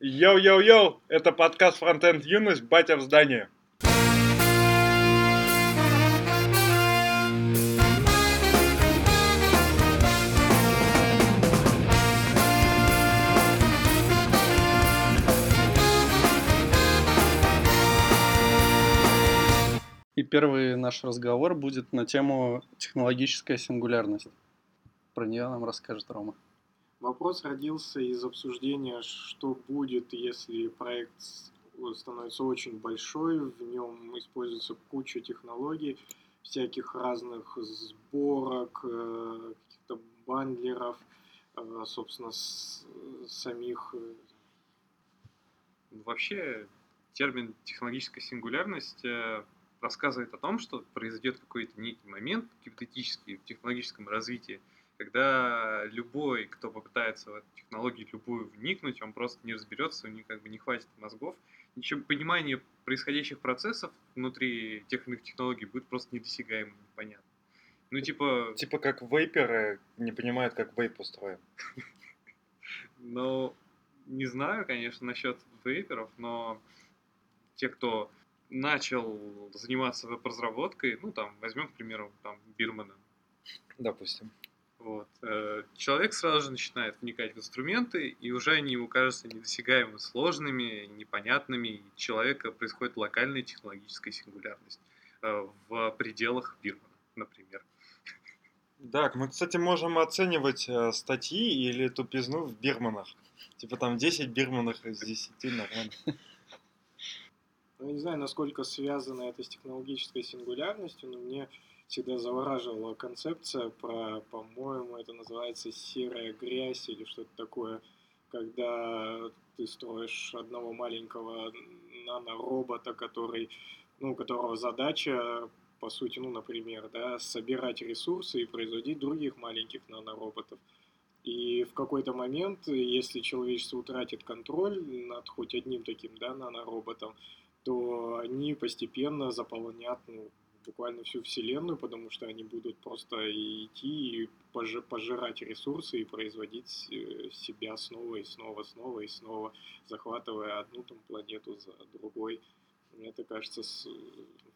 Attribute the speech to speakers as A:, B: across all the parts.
A: Йоу-йоу-йоу, это подкаст Frontend Юность, батя в здании.
B: И первый наш разговор будет на тему технологическая сингулярность. Про нее нам расскажет Рома.
C: Вопрос родился из обсуждения, что будет, если проект становится очень большой, в нем используется куча технологий, всяких разных сборок, э, каких-то бандлеров, э, собственно, с, самих... Э,
D: Вообще, термин технологическая сингулярность рассказывает о том, что произойдет какой-то некий момент гипотетический в технологическом развитии, когда любой, кто попытается в эту технологию любую вникнуть, он просто не разберется, у него как бы не хватит мозгов, ничего, понимание происходящих процессов внутри тех или иных технологий будет просто недосягаемым, непонятно. Ну, типа...
A: Типа как вейперы не понимают, как вейп устроен.
D: Ну, не знаю, конечно, насчет вейперов, но те, кто начал заниматься веб-разработкой, ну, там, возьмем, к примеру, там, Бирмана.
A: Допустим.
D: Вот. Э, человек сразу же начинает вникать в инструменты, и уже они ему кажутся недосягаемо сложными, непонятными, и у человека происходит локальная технологическая сингулярность э, в пределах Бирмана, например.
A: Так, мы, кстати, можем оценивать э, статьи или тупизну в бирманах. Типа там 10 бирманах из 10 нормально.
C: Я не знаю, насколько связано это с технологической сингулярностью, но мне всегда завораживала концепция про, по-моему, это называется серая грязь или что-то такое, когда ты строишь одного маленького наноробота, который, ну, у которого задача, по сути, ну, например, да, собирать ресурсы и производить других маленьких нанороботов. И в какой-то момент, если человечество утратит контроль над хоть одним таким да, нанороботом, то они постепенно заполнят ну, буквально всю Вселенную, потому что они будут просто идти и пожирать ресурсы и производить э, себя снова и снова, снова и снова, захватывая одну там планету за другой. Мне это кажется с...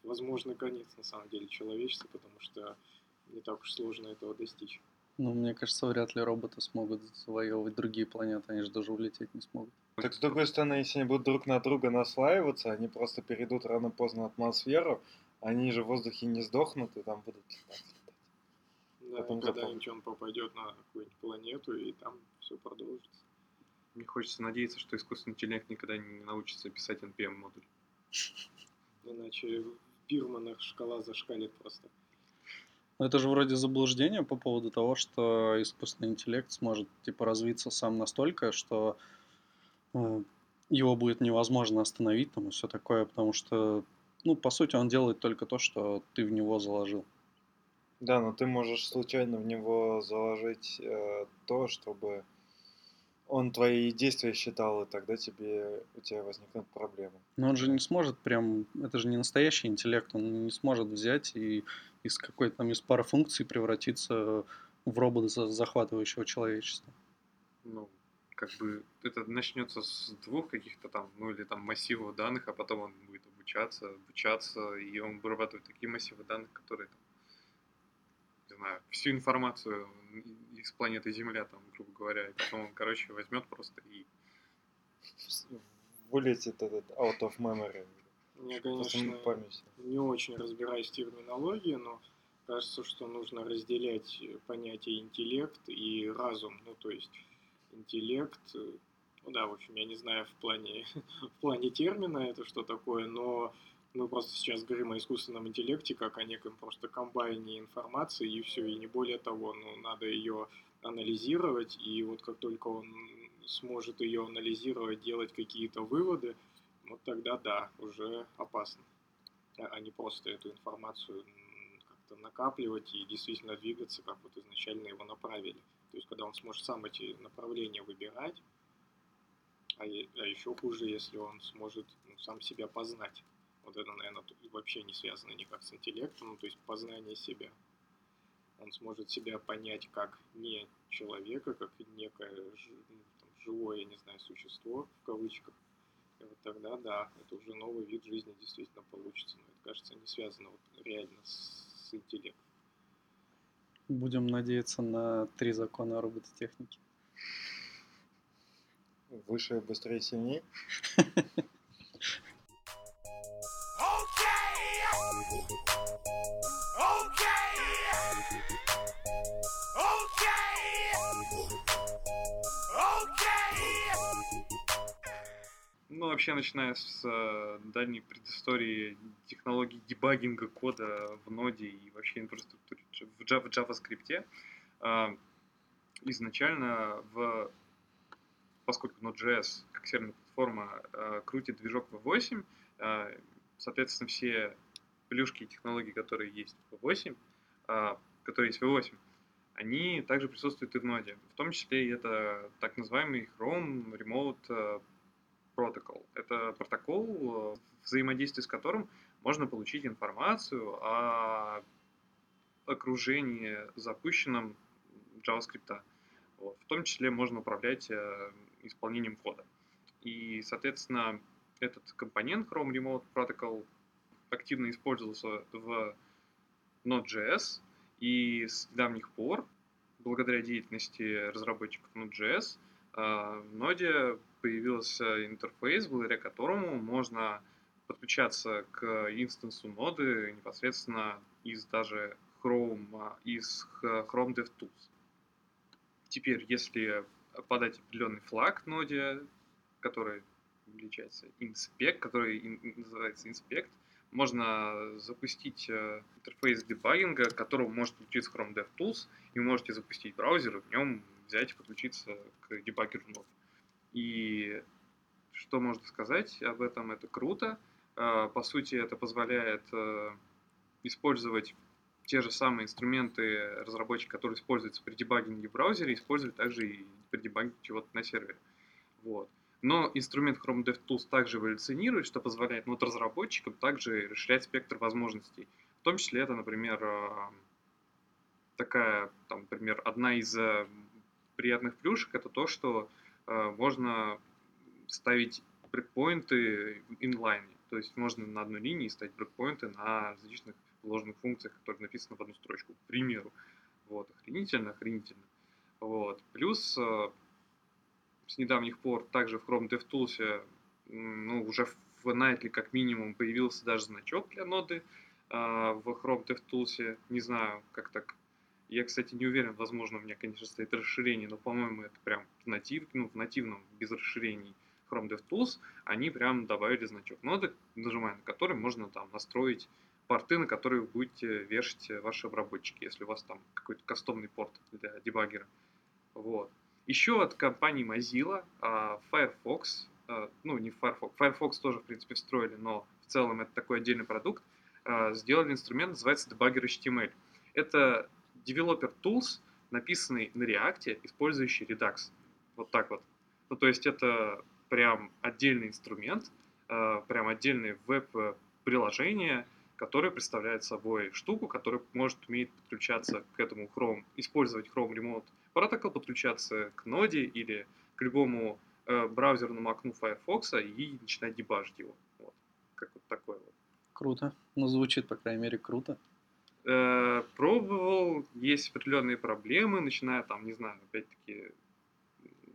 C: возможный конец на самом деле человечества, потому что не так уж сложно этого достичь.
B: Ну, мне кажется, вряд ли роботы смогут завоевывать другие планеты, они же даже улететь не смогут.
A: Так, с другой стороны, если они будут друг на друга наслаиваться, они просто перейдут рано-поздно атмосферу, они же в воздухе не сдохнут и там будут летать.
C: Да, Потом когда-нибудь он попадет на какую-нибудь планету, и там все продолжится.
D: Мне хочется надеяться, что искусственный интеллект никогда не научится писать NPM-модуль.
C: Иначе в Бирманах шкала зашкалит просто.
B: Но это же вроде заблуждение по поводу того, что искусственный интеллект сможет типа развиться сам настолько, что э, его будет невозможно остановить там и все такое, потому что, ну, по сути, он делает только то, что ты в него заложил.
A: Да, но ты можешь случайно в него заложить э, то, чтобы он твои действия считал, и тогда тебе, у тебя возникнут проблемы.
B: Но он же не сможет прям, это же не настоящий интеллект, он не сможет взять и из какой-то там из пары функций превратиться в робота, захватывающего человечество.
D: Ну, как бы это начнется с двух каких-то там, ну или там массивов данных, а потом он будет обучаться, обучаться, и он вырабатывает такие массивы данных, которые там, не знаю, всю информацию из планеты Земля, там, грубо говоря, и потом он, короче, возьмет просто и
A: вылетит этот out of memory.
C: Я, конечно, не очень разбираюсь в терминологии, но кажется, что нужно разделять понятие интеллект и разум. Ну, то есть интеллект, ну да, в общем, я не знаю в плане, в плане термина это что такое, но мы просто сейчас говорим о искусственном интеллекте как о неком просто комбайне информации, и все, и не более того, ну, надо ее анализировать, и вот как только он сможет ее анализировать, делать какие-то выводы, вот тогда да, уже опасно. А, а не просто эту информацию как-то накапливать и действительно двигаться, как вот изначально его направили. То есть, когда он сможет сам эти направления выбирать, а, а еще хуже, если он сможет ну, сам себя познать. Вот это, наверное, вообще не связано никак с интеллектом, ну, то есть познание себя. Он сможет себя понять как не человека, как некое ну, там, живое, я не знаю, существо, в кавычках, и вот тогда, да, это уже новый вид жизни действительно получится. Но это, кажется, не связано вот реально с, интеллектом.
B: Будем надеяться на три закона робототехники.
A: Выше, быстрее, сильнее.
D: Ну, вообще, начиная с э, дальней предыстории технологий дебагинга кода в ноде и вообще инфраструктуре в, Java, JavaScript, э, изначально в поскольку Node.js как серверная платформа э, крутит движок V8, э, соответственно, все плюшки и технологии, которые есть в V8, э, которые есть в V8, они также присутствуют и в ноде. В том числе это так называемый Chrome Remote Protocol. Это протокол, взаимодействие с которым можно получить информацию о окружении запущенном JavaScript. Вот. В том числе можно управлять э, исполнением кода. И, соответственно, этот компонент Chrome Remote Protocol активно использовался в Node.js, и с давних пор, благодаря деятельности разработчиков Node.js, э, в Node появился интерфейс, благодаря которому можно подключаться к инстансу ноды непосредственно из даже Chrome, а, из Chrome DevTools. Теперь, если подать определенный флаг ноде, который величается inspect, который называется inspect, можно запустить э, интерфейс дебагинга, к которому может подключиться Chrome DevTools, и вы можете запустить браузер и в нем взять и подключиться к дебаггеру ноды. И что можно сказать об этом? Это круто. Э, по сути, это позволяет э, использовать те же самые инструменты разработчика, которые используются при дебагинге в браузере, использовать также и при дебагинге чего-то на сервере. Вот. Но инструмент Chrome DevTools также эволюционирует, что позволяет ну, вот, разработчикам также расширять спектр возможностей. В том числе это, например, э, такая, там, например, одна из э, приятных плюшек, это то, что э, можно ставить брекпоинты инлайн. То есть можно на одной линии ставить брекпоинты на различных вложенных функциях, которые написаны в одну строчку, к примеру. Вот, охренительно, охренительно. Вот. Плюс э, с недавних пор также в Chrome DevTools ну, уже в Nightly как минимум появился даже значок для ноды э, в Chrome DevTools. Не знаю, как так. Я, кстати, не уверен, возможно, у меня, конечно, стоит расширение, но, по-моему, это прям в, натив, ну, в нативном, без расширений Chrome DevTools, они прям добавили значок ноды, нажимая на который можно там настроить порты, на которые вы будете вешать ваши обработчики, если у вас там какой-то кастомный порт для дебаггера. Вот. Еще от компании Mozilla а, Firefox, а, ну не Firefox, Firefox тоже в принципе встроили, но в целом это такой отдельный продукт, а, сделали инструмент, называется Debugger HTML. Это developer tools, написанный на React, использующий Redux. Вот так вот. Ну, то есть это прям отдельный инструмент, прям отдельное веб-приложение, которая представляет собой штуку, которая может уметь подключаться к этому Chrome, использовать Chrome Remote Protocol, подключаться к ноде или к любому э, браузерному окну Firefox и начинать дебажить его. Вот. Как вот такое вот.
B: Круто. Ну, звучит, по крайней мере, круто.
D: Э, пробовал, есть определенные проблемы, начиная там, не знаю, опять-таки,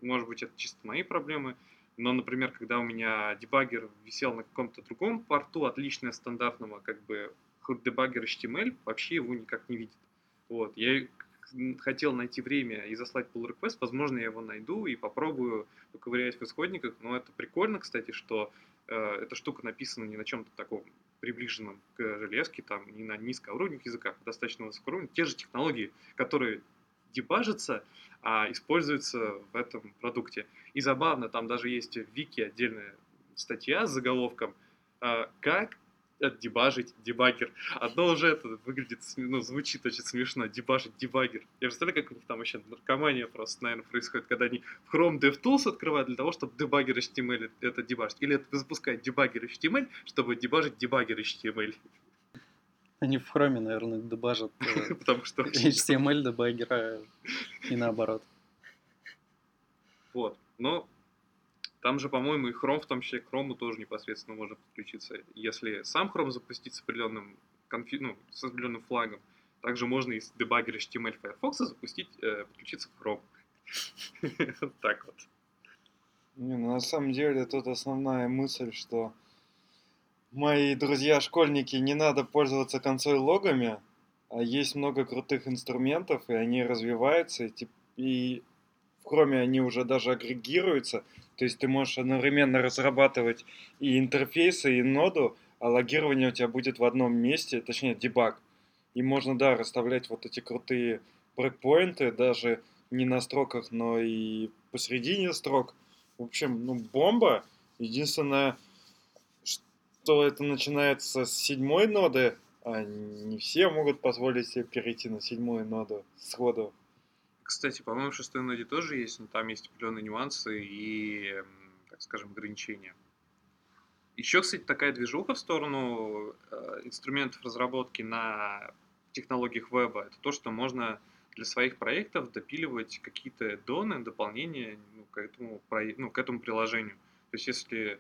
D: может быть, это чисто мои проблемы, но, например, когда у меня дебаггер висел на каком-то другом порту, отличный от стандартного, как бы, дебаггер HTML, вообще его никак не видит. Вот. Я хотел найти время и заслать pull request, возможно, я его найду и попробую поковырять в исходниках, но это прикольно, кстати, что э, эта штука написана не на чем-то таком приближенном к железке, там, не на низкоуровневых языках, а достаточно высокоуровневых. Те же технологии, которые дебажатся, а используются в этом продукте. И забавно, там даже есть в Вики отдельная статья с заголовком а, «Как отдебажить дебаггер». Одно уже это выглядит, ну, звучит очень смешно, дебажить дебаггер. Я представляю, как у них там еще наркомания просто, наверное, происходит, когда они в Chrome DevTools открывают для того, чтобы дебаггер HTML это дебажить. Или это запускает дебаггер HTML, чтобы дебажить дебаггер HTML.
B: Они в хроме, наверное, дебажат э,
D: Потому что...
B: HTML дебаггера и наоборот.
D: Вот. Но там же, по-моему, и Chrome, в том числе к Chrome тоже непосредственно можно подключиться. Если сам Chrome запустить с определенным, конфи... ну, с определенным флагом, также можно из дебаггера HTML Firefox запустить, э, подключиться к Chrome. Вот так вот.
A: Не, ну, на самом деле тут основная мысль, что мои друзья-школьники не надо пользоваться консоль логами, а есть много крутых инструментов, и они развиваются, и, и Chrome они уже даже агрегируются, то есть ты можешь одновременно разрабатывать и интерфейсы, и ноду, а логирование у тебя будет в одном месте, точнее дебаг. И можно, да, расставлять вот эти крутые брейкпоинты, даже не на строках, но и посередине строк. В общем, ну, бомба. Единственное, что это начинается с седьмой ноды, а не все могут позволить себе перейти на седьмую ноду сходу.
D: Кстати, по-моему, в шестой ноде тоже есть, но там есть определенные нюансы и, так скажем, ограничения. Еще, кстати, такая движуха в сторону э, инструментов разработки на технологиях веба. Это то, что можно для своих проектов допиливать какие-то доны, дополнения ну, к, этому, ну, к этому приложению. То есть, если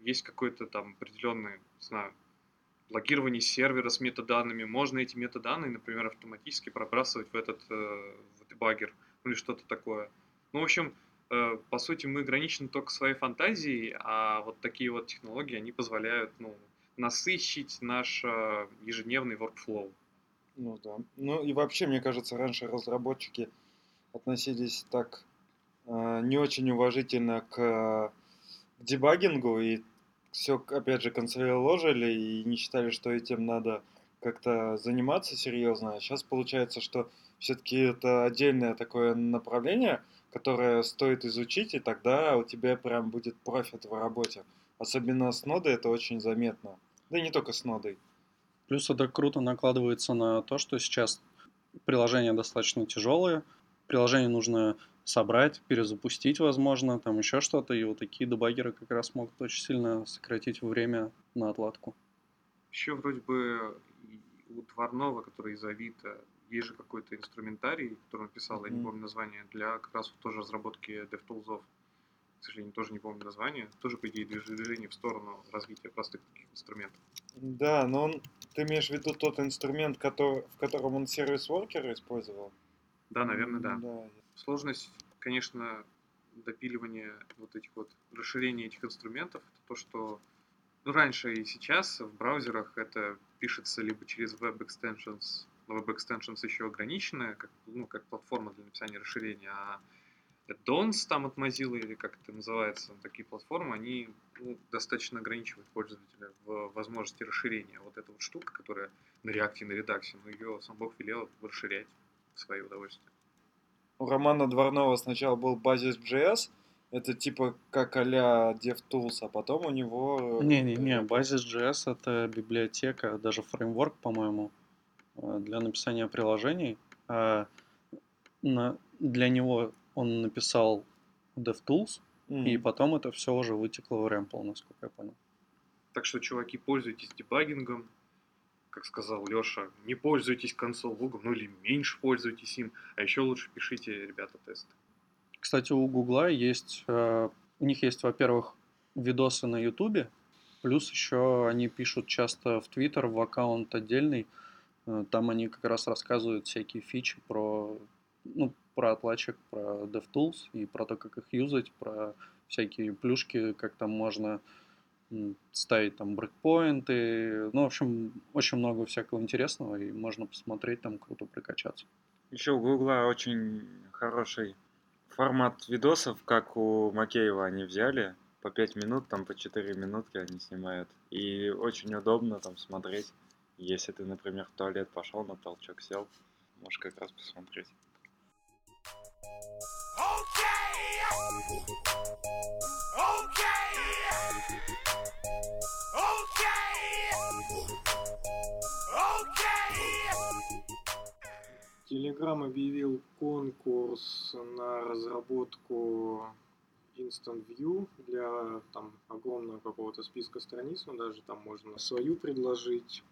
D: есть какой-то там определенный, не знаю, логирование сервера с метаданными, можно эти метаданные, например, автоматически пробрасывать в этот э, в дебаггер ну, или что-то такое. Ну, в общем, э, по сути, мы ограничены только своей фантазией, а вот такие вот технологии, они позволяют ну, насыщить наш э, ежедневный workflow.
A: Ну да. Ну и вообще, мне кажется, раньше разработчики относились так э, не очень уважительно к дебагингу и все, опять же, консолиложили и не считали, что этим надо как-то заниматься серьезно. А сейчас получается, что все-таки это отдельное такое направление, которое стоит изучить, и тогда у тебя прям будет профит в работе. Особенно с нодой это очень заметно. Да и не только с нодой.
B: Плюс это круто накладывается на то, что сейчас приложения достаточно тяжелые, приложение нужно собрать, перезапустить, возможно, там еще что-то, и вот такие дебаггеры как раз могут очень сильно сократить время на отладку.
D: Еще вроде бы у Дворнова, который из Авито, есть же какой-то инструментарий, который он писал, я не помню название, для как раз тоже разработки DevTools. К сожалению, тоже не помню название. Тоже, по идее, движ- движение в сторону развития простых таких инструментов.
A: Да, но он, ты имеешь в виду тот инструмент, который, в котором он сервис-воркер использовал?
D: Да, наверное, да.
A: Да.
D: Сложность, конечно, допиливания вот этих вот расширения этих инструментов, это то, что ну, раньше и сейчас в браузерах это пишется либо через Web Extensions, но Web Extensions еще ограниченная, как, ну, как платформа для написания расширения, а Dons там от Mozilla, или как это называется, такие платформы, они ну, достаточно ограничивают пользователя в возможности расширения. Вот эта вот штука, которая на React и на Redux, ну, ее сам Бог велел расширять в свое удовольствие.
A: У Романа Дворнова сначала был Basis.js, это типа как а-ля DevTools, а потом у него... э,
B: Не-не-не, Basis.js это библиотека, даже фреймворк, по-моему, э, для написания приложений. А на- для него он написал DevTools,
A: М.
B: и потом это все уже вытекло в Ремпл, насколько я понял.
D: Так что, чуваки, пользуйтесь дебагингом. Как сказал Леша, не пользуйтесь консоль логом, ну или меньше пользуйтесь им, а еще лучше пишите, ребята, тесты.
B: Кстати, у Гугла есть, э, у них есть, во-первых, видосы на Ютубе, плюс еще они пишут часто в Твиттер, в аккаунт отдельный, Э, там они как раз рассказывают всякие фичи про, ну, про отладчик, про DevTools и про то, как их юзать, про всякие плюшки, как там можно м, ставить там брейкпоинты. Ну, в общем, очень много всякого интересного, и можно посмотреть, там круто прокачаться.
A: Еще у Гугла очень хороший формат видосов, как у Макеева они взяли. По 5 минут, там по 4 минутки они снимают. И очень удобно там смотреть. Если ты, например, в туалет пошел, на толчок сел, можешь как раз посмотреть.
C: Telegram объявил конкурс на разработку Instant View для там огромного какого-то списка страниц, но даже там можно свою предложить.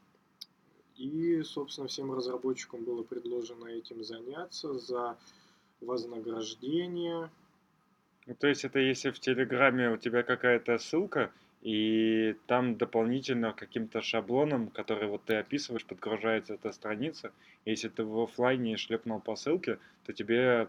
C: И, собственно, всем разработчикам было предложено этим заняться за вознаграждение.
A: Ну, то есть это если в Телеграме у тебя какая-то ссылка, и там дополнительно каким-то шаблоном, который вот ты описываешь, подгружается эта страница. Если ты в офлайне шлепнул по ссылке, то тебе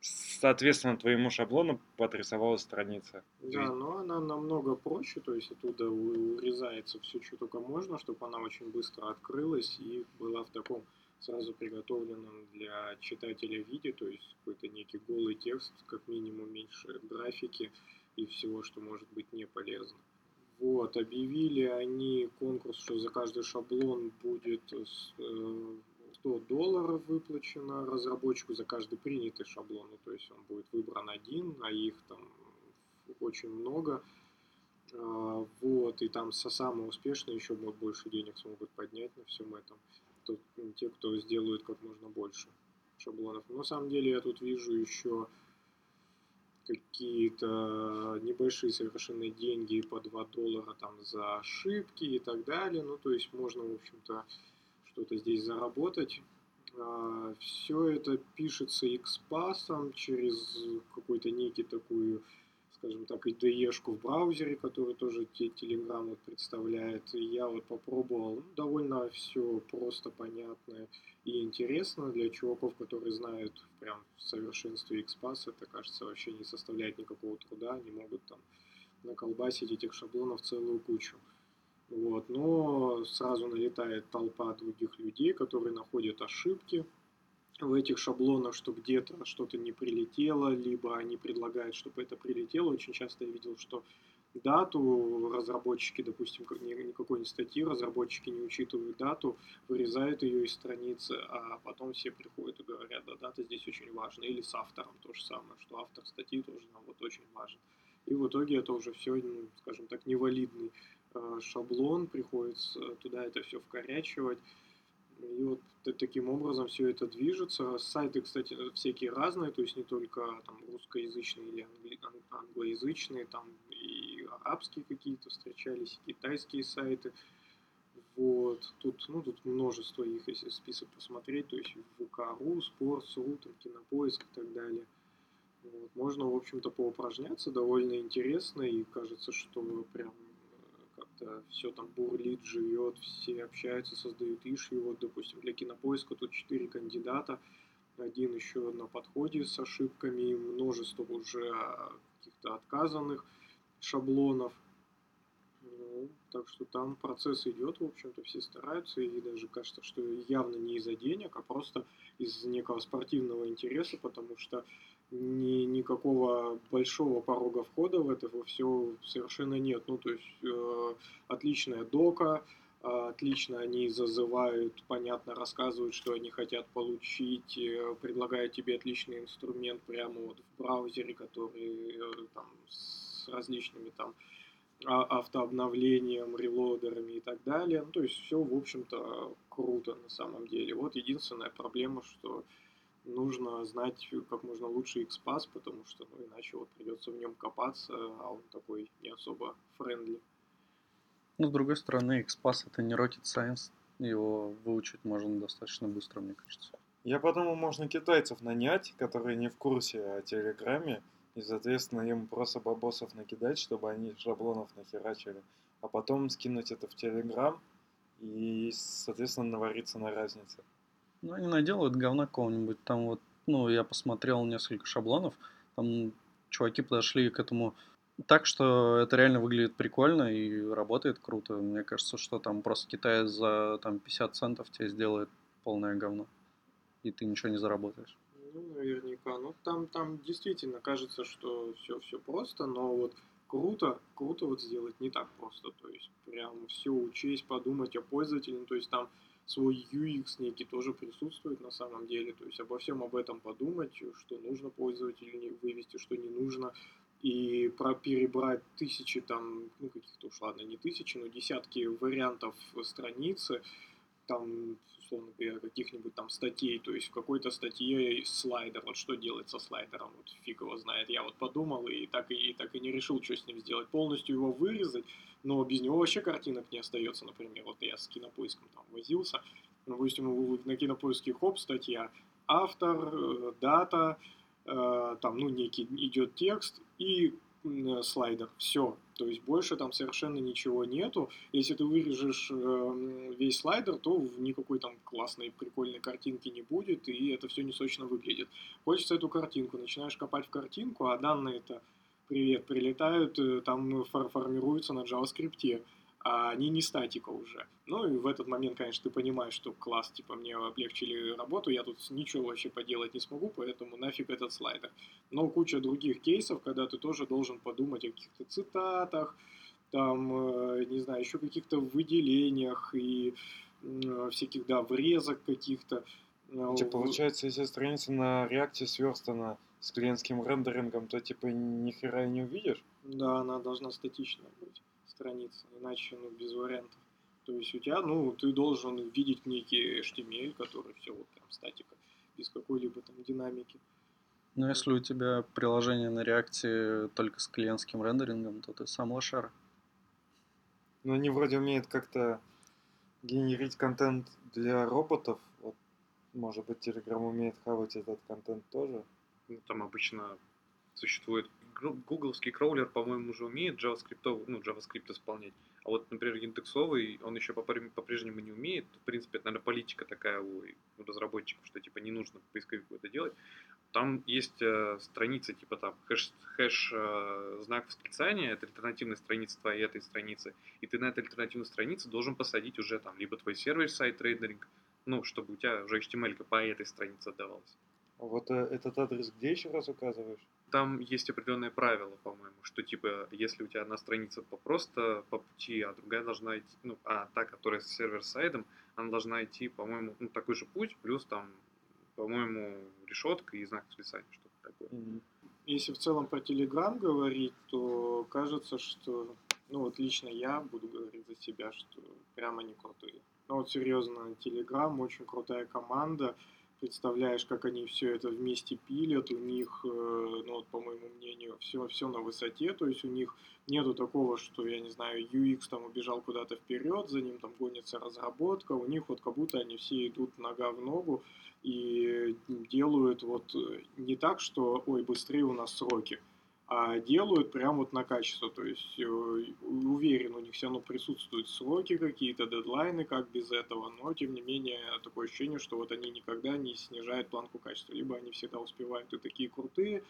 A: соответственно твоему шаблону подрисовалась страница.
C: Да, но она намного проще, то есть оттуда урезается все, что только можно, чтобы она очень быстро открылась и была в таком сразу приготовленном для читателя виде, то есть какой-то некий голый текст, как минимум меньше графики и всего, что может быть не полезно. Вот, объявили они конкурс, что за каждый шаблон будет 100 долларов выплачено разработчику за каждый принятый шаблон. Ну, то есть он будет выбран один, а их там очень много. А, вот, и там со самые успешные еще могут больше денег смогут поднять на всем этом. Тут, те, кто сделают как можно больше шаблонов. Но на самом деле я тут вижу еще какие-то небольшие совершенно деньги по 2 доллара там за ошибки и так далее. Ну, то есть можно, в общем-то, что-то здесь заработать. А, Все это пишется XPath через какой-то некий такую, скажем так, IDE-шку в браузере, который тоже Telegram вот представляет. И я вот попробовал, ну, довольно все просто, понятно и интересно для чуваков, которые знают прям в совершенстве XPath. Это, кажется, вообще не составляет никакого труда, они могут там наколбасить этих шаблонов целую кучу. Вот, но сразу налетает толпа других людей, которые находят ошибки в этих шаблонах, что где-то что-то не прилетело, либо они предлагают, чтобы это прилетело. Очень часто я видел, что дату разработчики, допустим, никакой-нибудь статьи, разработчики не учитывают дату, вырезают ее из страницы, а потом все приходят и говорят, да, дата здесь очень важна. Или с автором то же самое, что автор статьи тоже нам вот очень важен. И в итоге это уже все, ну, скажем так, невалидный Э, шаблон, приходится туда это все вкорячивать. И вот таким образом все это движется. Сайты, кстати, всякие разные, то есть не только там русскоязычные или англи... англоязычные, там и арабские какие-то встречались, и китайские сайты. Вот, тут, ну, тут множество их, если список посмотреть, то есть ВК.ру, Sports.ru, там, Кинопоиск и так далее. Вот. Можно, в общем-то, поупражняться, довольно интересно, и кажется, что прям как-то все там бурлит, живет, все общаются, создают иши. Вот, допустим, для кинопоиска тут четыре кандидата, один еще на подходе с ошибками, множество уже каких-то отказанных шаблонов. Ну, так что там процесс идет, в общем-то, все стараются, и даже кажется, что явно не из-за денег, а просто из некого спортивного интереса, потому что ни, никакого большого порога входа в это все совершенно нет. Ну, то есть э, отличная дока, э, отлично они зазывают, понятно рассказывают, что они хотят получить, э, предлагают тебе отличный инструмент прямо вот в браузере, который э, там с различными там а, автообновлением, релодерами и так далее. Ну, то есть все, в общем-то, круто на самом деле. Вот единственная проблема, что нужно знать как можно лучше XPath, потому что ну, иначе вот придется в нем копаться, а он такой не особо френдли.
B: Ну, с другой стороны, XPath это не rocket science, его выучить можно достаточно быстро, мне кажется.
A: Я подумал, можно китайцев нанять, которые не в курсе о Телеграме, и, соответственно, им просто бабосов накидать, чтобы они шаблонов нахерачили, а потом скинуть это в Телеграм и, соответственно, навариться на разнице.
B: Ну, они наделают говна какого-нибудь. Там вот, ну, я посмотрел несколько шаблонов, там чуваки подошли к этому так, что это реально выглядит прикольно и работает круто. Мне кажется, что там просто китаец за там, 50 центов тебе сделает полное говно. И ты ничего не заработаешь.
C: Ну, наверняка. Ну, там, там действительно кажется, что все, все просто, но вот круто, круто вот сделать не так просто. То есть прям все учесть, подумать о пользователе. Ну, то есть там свой UX некий тоже присутствует на самом деле. То есть обо всем об этом подумать, что нужно пользователю вывести, что не нужно. И про перебрать тысячи там, ну каких-то уж ладно, не тысячи, но десятки вариантов страницы, там, условно говоря, каких-нибудь там статей, то есть в какой-то статье слайдер, вот что делать со слайдером, вот фиг его знает, я вот подумал и так и, так и не решил, что с ним сделать, полностью его вырезать, но без него вообще картинок не остается, например, вот я с кинопоиском там возился, допустим, на кинопоиске хоп, статья, автор, э, дата, э, там, ну, некий идет текст. И слайдер. Все. То есть больше там совершенно ничего нету. Если ты вырежешь э, весь слайдер, то никакой там классной, прикольной картинки не будет, и это все не сочно выглядит. Хочется эту картинку, начинаешь копать в картинку, а данные это привет, прилетают, э, там фор- формируются на JavaScript, а они не статика уже. Ну и в этот момент, конечно, ты понимаешь, что класс, типа, мне облегчили работу, я тут ничего вообще поделать не смогу, поэтому нафиг этот слайдер. Но куча других кейсов, когда ты тоже должен подумать о каких-то цитатах, там, э, не знаю, еще каких-то выделениях и м, всяких, да, врезок каких-то. Э,
A: Типа, получается, если страница на реакте сверстана с клиентским рендерингом, то типа ни хера не увидишь.
C: Да, она должна статичная быть, страница, иначе, ну, без вариантов. То есть у тебя, ну, ты должен видеть некий HTML, который все вот прям статика, без какой-либо там динамики.
B: Но если у тебя приложение на реакте только с клиентским рендерингом, то ты сам лошара.
A: Но они вроде умеют как-то генерить контент для роботов. Вот, может быть, Telegram умеет хавать этот контент тоже.
D: Ну, там обычно существует гугловский кроулер, по-моему, уже умеет JavaScript, ну, JavaScript исполнять. А вот, например, индексовый, он еще по-прежнему не умеет. В принципе, это, наверное, политика такая у, разработчиков, что типа не нужно поисковику это делать. Там есть э, страницы, типа там хэш, хэш э, знак восклицания, это альтернативная страница твоей этой страницы, и ты на этой альтернативной странице должен посадить уже там либо твой server-side рендеринг, ну, чтобы у тебя уже HTML по этой странице отдавалась.
A: А вот э, этот адрес где еще раз указываешь?
D: Там есть определенные правила, по-моему, что типа, если у тебя одна страница по просто по пути, а другая должна идти, ну, а та, которая с server-side ом, она должна идти, по-моему, ну, такой же путь, плюс там, по-моему, решетка и знак восклицания, что-то такое.
C: Если в целом про Telegram говорить, то кажется, что, ну вот лично я буду говорить за себя, что прямо не крутые. Ну вот серьезно, Telegram очень крутая команда. Представляешь, как они все это вместе пилят, у них, э, ну вот по моему мнению, все, все на высоте, то есть у них нету такого, что, я не знаю, UX там убежал куда-то вперед, за ним там гонится разработка, у них вот как будто они все идут нога в ногу, и делают вот э, не так, что ой, быстрее у нас сроки, а делают прям вот на качество. То есть э, уверен, у них все равно присутствуют сроки какие-то, дедлайны, как без этого, но тем не менее такое ощущение, что вот они никогда не снижают планку качества. Либо они всегда успевают и такие крутые,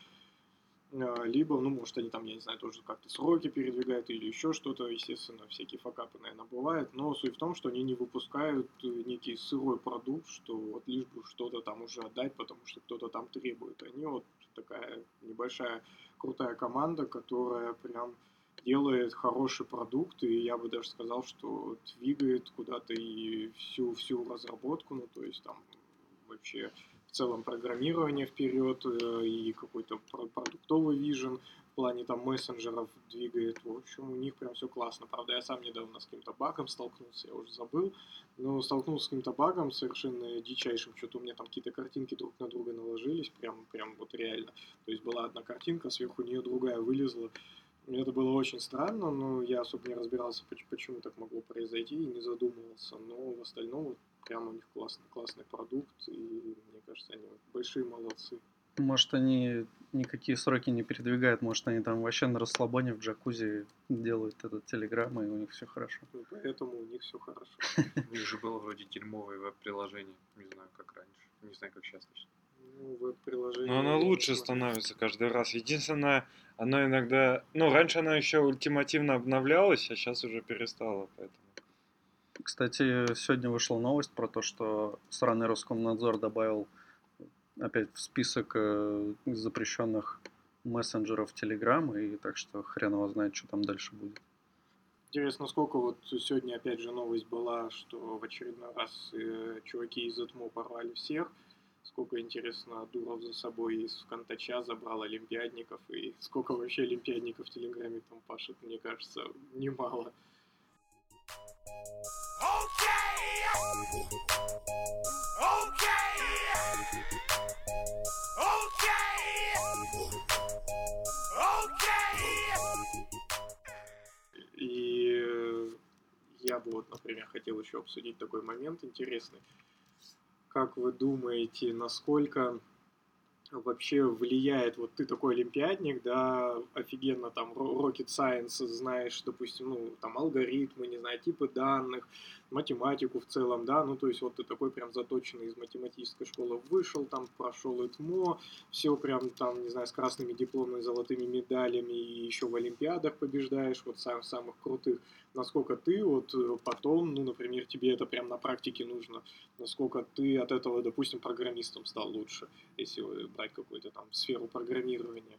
C: а, либо, ну, может, они там, я не знаю, тоже как-то сроки передвигают или еще что-то, естественно, всякие факапы, наверное, бывают, но суть в том, что они не выпускают э, некий сырой продукт, что вот лишь бы что-то там уже отдать, потому что кто-то там требует. Они вот такая небольшая крутая команда, которая прям делает хороший продукт, и я бы даже сказал, что двигает куда-то и всю, всю разработку, ну, то есть там вообще в целом программирование вперед э, и какой-то про- продуктовый вижен в плане там мессенджеров двигает. В общем, у них прям все классно. Правда, я сам недавно с каким-то багом столкнулся, я уже забыл. Но столкнулся с каким-то багом совершенно дичайшим. Что-то у меня там какие-то картинки друг на друга наложились. Прям, прям вот реально. То есть была одна картинка, сверху нее другая вылезла. Это было очень странно, но я особо не разбирался, поч- почему так могло произойти, и не задумывался. Но в остальном вот прям у них классный, классный продукт, и мне кажется, они большие молодцы.
B: Может, они никакие сроки не передвигают, может, они там вообще на расслабоне в джакузи делают этот телеграм, и у них все хорошо.
C: И поэтому у них все хорошо.
D: У них же было вроде дерьмовое веб-приложение, не знаю, как раньше, не знаю, как сейчас точно.
C: Ну, веб-приложение...
A: Но оно лучше становится каждый раз. Единственное, оно иногда... Ну, раньше оно еще ультимативно обновлялось, а сейчас уже перестало, поэтому...
B: Кстати, сегодня вышла новость про то, что сраный Роскомнадзор добавил опять в список э, запрещенных мессенджеров Telegram, и так что хрен его знает, что там дальше будет.
C: Интересно, сколько вот сегодня опять же новость была, что в очередной раз э, чуваки из ЭТМО порвали всех. Сколько, интересно, Дуров за собой из Контача забрал олимпиадников, и сколько вообще олимпиадников в Телеграме там пашет, мне кажется, немало. И я бы вот, например, хотел еще обсудить такой момент интересный. Как вы думаете, насколько вообще влияет, вот ты такой олимпиадник, да, офигенно там rocket science знаешь, допустим, ну, там алгоритмы, не знаю, типы данных, математику в целом, да, ну, то есть вот ты такой прям заточенный из математической школы вышел, там прошел ИТМО, все прям там, не знаю, с красными дипломами, золотыми медалями и еще в олимпиадах побеждаешь, вот сам, самых крутых, насколько ты вот э, потом, ну, например, тебе это прям на практике нужно, насколько ты от этого, допустим, программистом стал лучше, если брать какую-то там сферу программирования.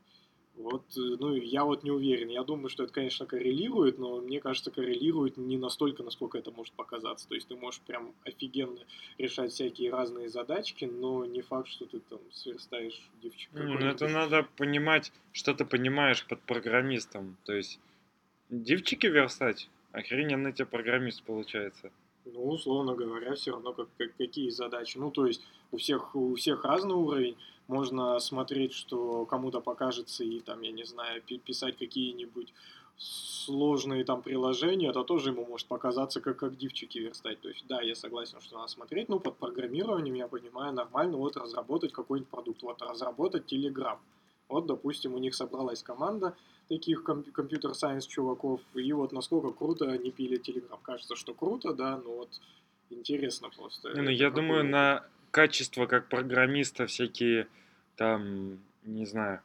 C: Вот, э, ну, я вот не уверен. Я думаю, что это, конечно, коррелирует, но мне кажется, коррелирует не настолько, насколько это может показаться. То есть ты можешь прям офигенно решать всякие разные задачки, но не факт, что ты там сверстаешь девчонку.
A: Ну, это надо понимать, что ты понимаешь под программистом. То есть девчики верстать, охрененный тебе программист получается.
C: Ну, условно говоря, все равно как, как, какие задачи. Ну, то есть у всех, у всех разный уровень можно смотреть, что кому-то покажется и там, я не знаю, писать какие-нибудь сложные там приложения, это тоже ему может показаться, как, как дивчики верстать. То есть, да, я согласен, что надо смотреть, но под программированием, я понимаю, нормально вот разработать какой-нибудь продукт, вот разработать Telegram. Вот, допустим, у них собралась команда таких компьютер-сайенс чуваков, и вот насколько круто они пили Telegram. Кажется, что круто, да, но вот интересно просто.
A: Не, ну, я думаю, на качество как программиста всякие там, не знаю,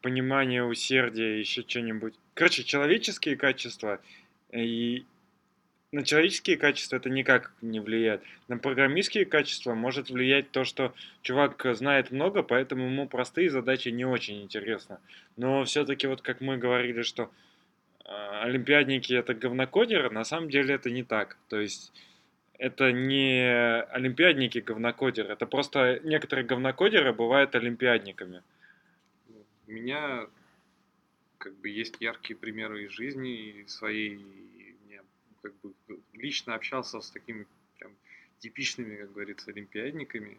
A: понимание, усердие, еще что-нибудь. Короче, человеческие качества и на человеческие качества это никак не влияет. На программистские качества может влиять то, что чувак знает много, поэтому ему простые задачи не очень интересны. Но все-таки вот как мы говорили, что э, олимпиадники это говнокодеры, на самом деле это не так. То есть это не олимпиадники говнокодеры, это просто некоторые говнокодеры бывают олимпиадниками.
D: У меня как бы есть яркие примеры из жизни и своей, я как бы лично общался с такими прям типичными, как говорится, олимпиадниками,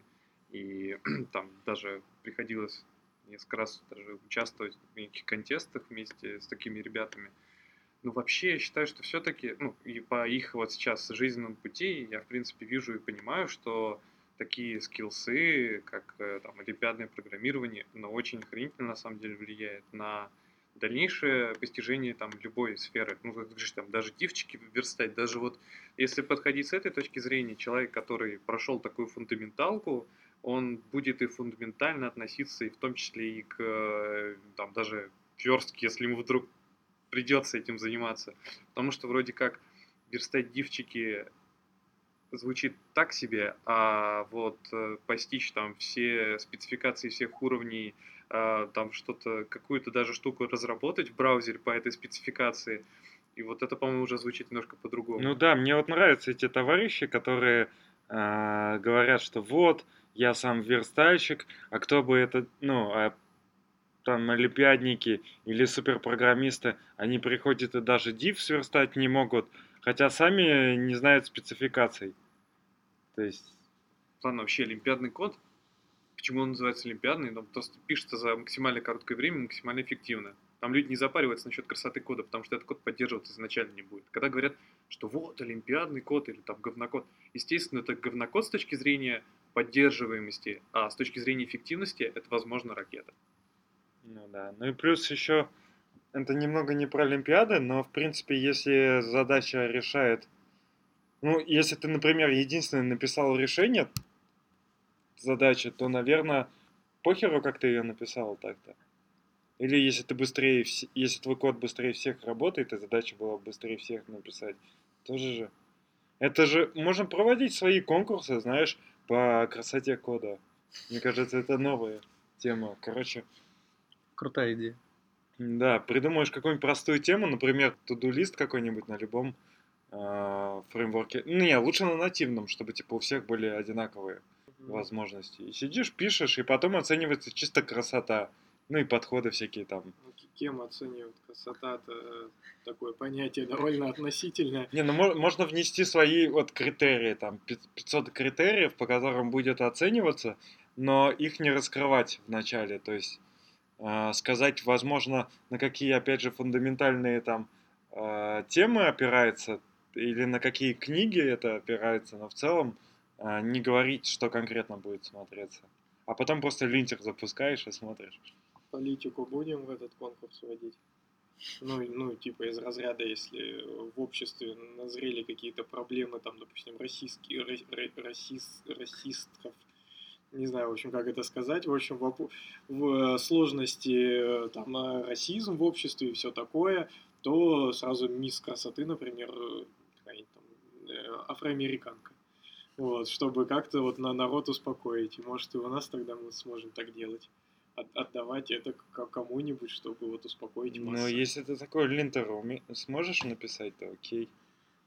D: и там даже приходилось несколько раз даже участвовать в неких контестах вместе с такими ребятами – ну, вообще, я считаю, что все-таки, ну, и по их вот сейчас жизненному пути, я, в принципе, вижу и понимаю, что такие скиллсы, как э, там олимпиадное программирование, но очень охренительно на самом деле влияет на дальнейшее постижение там любой сферы. Ну, как говоришь, там даже дивчики верстать, даже вот если подходить с этой точки зрения, человек, который прошел такую фундаменталку, он будет и фундаментально относиться, и в том числе и к э, там даже верстке, если ему вдруг придется этим заниматься. Потому что вроде как верстать дивчики звучит так себе, а вот э, постичь там все спецификации всех уровней, э, там что-то, какую-то даже штуку разработать в браузере по этой спецификации, и вот это, по-моему, уже звучит немножко по-другому.
A: Ну да, мне вот нравятся эти товарищи, которые э, говорят, что вот, я сам верстальщик, а кто бы это, ну, а там олимпиадники или суперпрограммисты, они приходят и даже div сверстать не могут, хотя сами не знают спецификаций. То есть...
D: Ладно, вообще олимпиадный код, почему он называется олимпиадный? Он просто пишется за максимально короткое время, максимально эффективно. Там люди не запариваются насчет красоты кода, потому что этот код поддерживаться изначально не будет. Когда говорят, что вот олимпиадный код или там говнокод, естественно, это говнокод с точки зрения поддерживаемости, а с точки зрения эффективности это, возможно, ракета.
A: Ну да. Ну и плюс еще, это немного не про Олимпиады, но в принципе, если задача решает... Ну, если ты, например, единственный написал решение задачи, то, наверное, похеру, как ты ее написал так-то. Или если ты быстрее, если твой код быстрее всех работает, и задача была быстрее всех написать, тоже же. Это же, можно проводить свои конкурсы, знаешь, по красоте кода. Мне кажется, это новая тема. Короче,
B: Крутая идея.
A: Да, придумаешь какую-нибудь простую тему, например, туду-лист какой-нибудь на любом э, фреймворке. Ну, не, лучше на нативном, чтобы типа у всех были одинаковые mm-hmm. возможности. И сидишь, пишешь, и потом оценивается чисто красота. Ну и подходы всякие там. Ну,
C: кем оценивают красота-то э, такое понятие довольно относительное.
A: Не, ну можно внести свои вот критерии, там 500 критериев, по которым будет оцениваться, но их не раскрывать в начале. То есть сказать, возможно, на какие, опять же, фундаментальные там а, темы опирается или на какие книги это опирается, но в целом а, не говорить, что конкретно будет смотреться. а потом просто линтер запускаешь и смотришь.
C: Политику будем в этот конкурс вводить? Ну, ну, типа из разряда, если в обществе назрели какие-то проблемы, там, допустим, российские, расист, расистов, не знаю, в общем, как это сказать, в общем, в, в сложности там расизм в обществе и все такое, то сразу мисс красоты, например, там, э, афроамериканка. Вот, чтобы как-то вот на народ успокоить. И может и у нас тогда мы сможем так делать. От, отдавать это кому-нибудь, чтобы вот успокоить
A: массы. Ну, если ты такой линтер сможешь написать, то окей.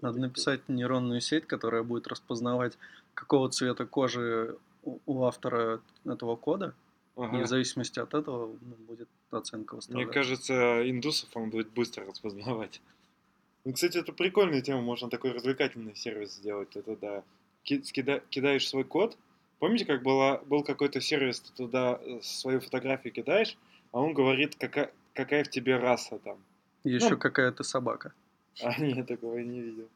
B: Надо написать нейронную сеть, которая будет распознавать, какого цвета кожи у автора этого кода, ага. и в зависимости от этого ну, будет оценка
A: выставляться. Мне кажется, индусов он будет быстро распознавать. Ну, кстати, это прикольная тема, можно такой развлекательный сервис сделать. Ты туда кида, кидаешь свой код. Помните, как была, был какой-то сервис, ты туда э, свою фотографию кидаешь, а он говорит, какая, какая в тебе раса там.
B: Еще ну, какая то собака.
A: А, нет, такого я не видел.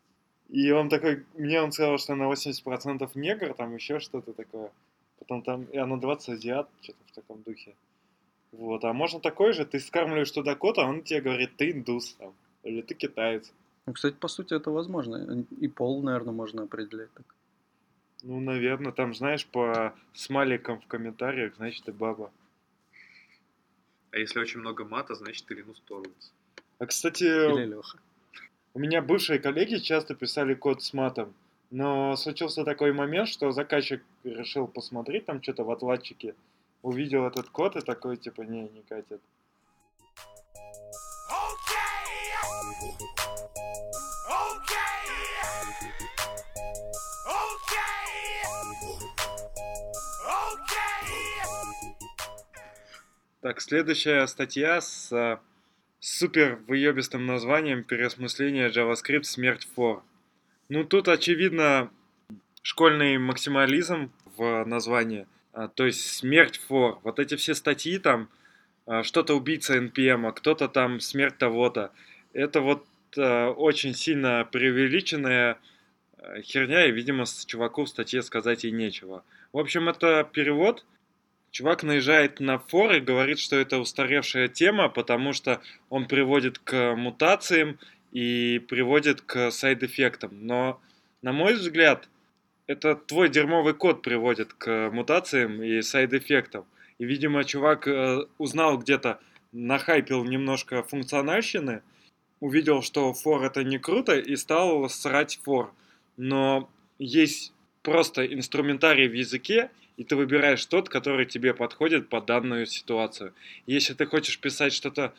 A: И он такой, мне он сказал, что на 80% негр, там еще что-то такое. Потом там, и на 20 азиат, что-то в таком духе. Вот, а можно такой же, ты скармливаешь туда код, а он тебе говорит, ты индус, там, или ты китаец.
B: Ну, кстати, по сути, это возможно. И пол, наверное, можно определять так.
A: Ну, наверное, там, знаешь, по смайликам в комментариях, значит, ты баба.
D: А если очень много мата, значит, ты Линус Торвальдс.
A: А, кстати, Или Леха. У меня бывшие коллеги часто писали код с матом, но случился такой момент, что заказчик решил посмотреть там что-то в отладчике, увидел этот код и такой, типа, не, не катит. Так, следующая статья с э, супер выебистым названием «Переосмысление JavaScript. Смерть for». Ну, тут, очевидно, школьный максимализм в названии. А, то есть смерть for. Вот эти все статьи там, а, что-то убийца NPM, а кто-то там смерть того-то. Это вот а, очень сильно преувеличенная херня, и, видимо, с чуваку в статье сказать и нечего. В общем, это перевод – Чувак наезжает на фор и говорит, что это устаревшая тема, потому что он приводит к мутациям и приводит к сайд-эффектам. Но, на мой взгляд, это твой дерьмовый код приводит к мутациям и сайд-эффектам. И, видимо, чувак э, узнал где-то, нахайпил немножко функциональщины, увидел, что фор это не круто, и стал срать фор. Но есть просто инструментарий в языке, и ты выбираешь тот, который тебе подходит под данную ситуацию. Если ты хочешь писать что-то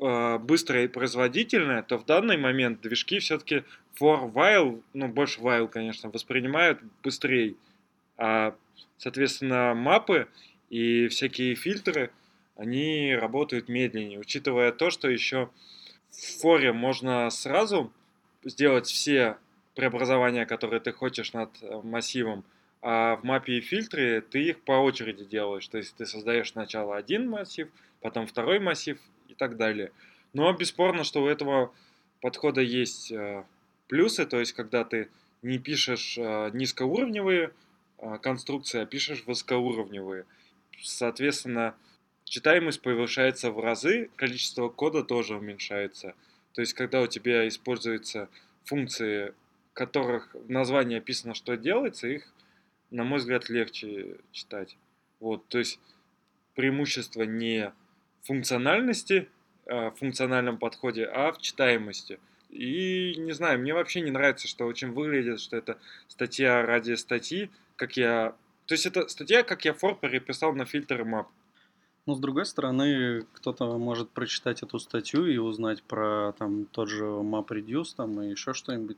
A: э, быстрое и производительное, то в данный момент движки все-таки for while, ну больше while, конечно, воспринимают быстрее. А, соответственно, мапы и всякие фильтры, они работают медленнее, учитывая то, что еще в форе можно сразу сделать все преобразования, которые ты хочешь над э, массивом, а в мапе и фильтре ты их по очереди делаешь. То есть ты создаешь сначала один массив, потом второй массив и так далее. Но бесспорно, что у этого подхода есть э, плюсы, то есть когда ты не пишешь э, низкоуровневые э, конструкции, а пишешь высокоуровневые. Соответственно, читаемость повышается в разы, количество кода тоже уменьшается. То есть, когда у тебя используются функции, которых в названии описано, что делается, их на мой взгляд, легче читать. Вот, то есть преимущество не функциональности, а, в функциональном подходе, а в читаемости. И не знаю, мне вообще не нравится, что очень выглядит, что это статья ради статьи, как я... То есть это статья, как я фор переписал на фильтр map.
B: Ну, с другой стороны, кто-то может прочитать эту статью и узнать про там тот же MapReduce там и еще что-нибудь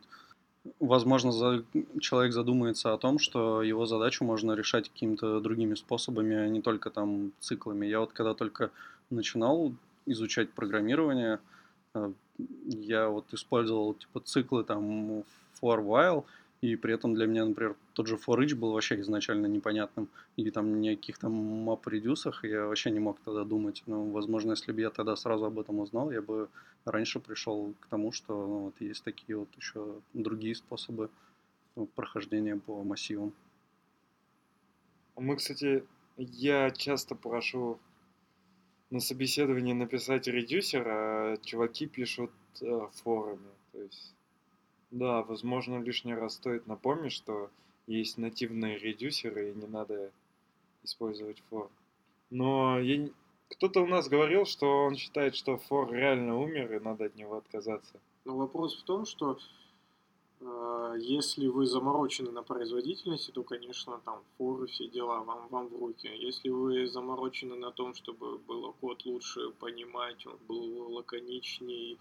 B: возможно, за... человек задумается о том, что его задачу можно решать какими-то другими способами, а не только там циклами. Я вот когда только начинал изучать программирование, э, я вот использовал типа циклы там for while, и при этом для меня, например, тот же for each был вообще изначально непонятным. И там никаких там map редюсах я вообще не мог тогда думать. Но, возможно, если бы я тогда сразу об этом узнал, я бы раньше пришел к тому, что ну, вот есть такие вот еще другие способы ну, прохождения по массивам.
A: Мы, кстати, я часто прошу на собеседовании написать редюсер, а чуваки пишут э, в форуме. То есть, да, возможно, лишний раз стоит напомнить, что есть нативные редюсеры, и не надо использовать фор. Но я... кто-то у нас говорил, что он считает, что фор реально умер, и надо от него отказаться.
C: Но вопрос в том, что э, если вы заморочены на производительности, то, конечно, там форы, все дела вам, вам в руки. Если вы заморочены на том, чтобы было код лучше понимать, он был лаконичней,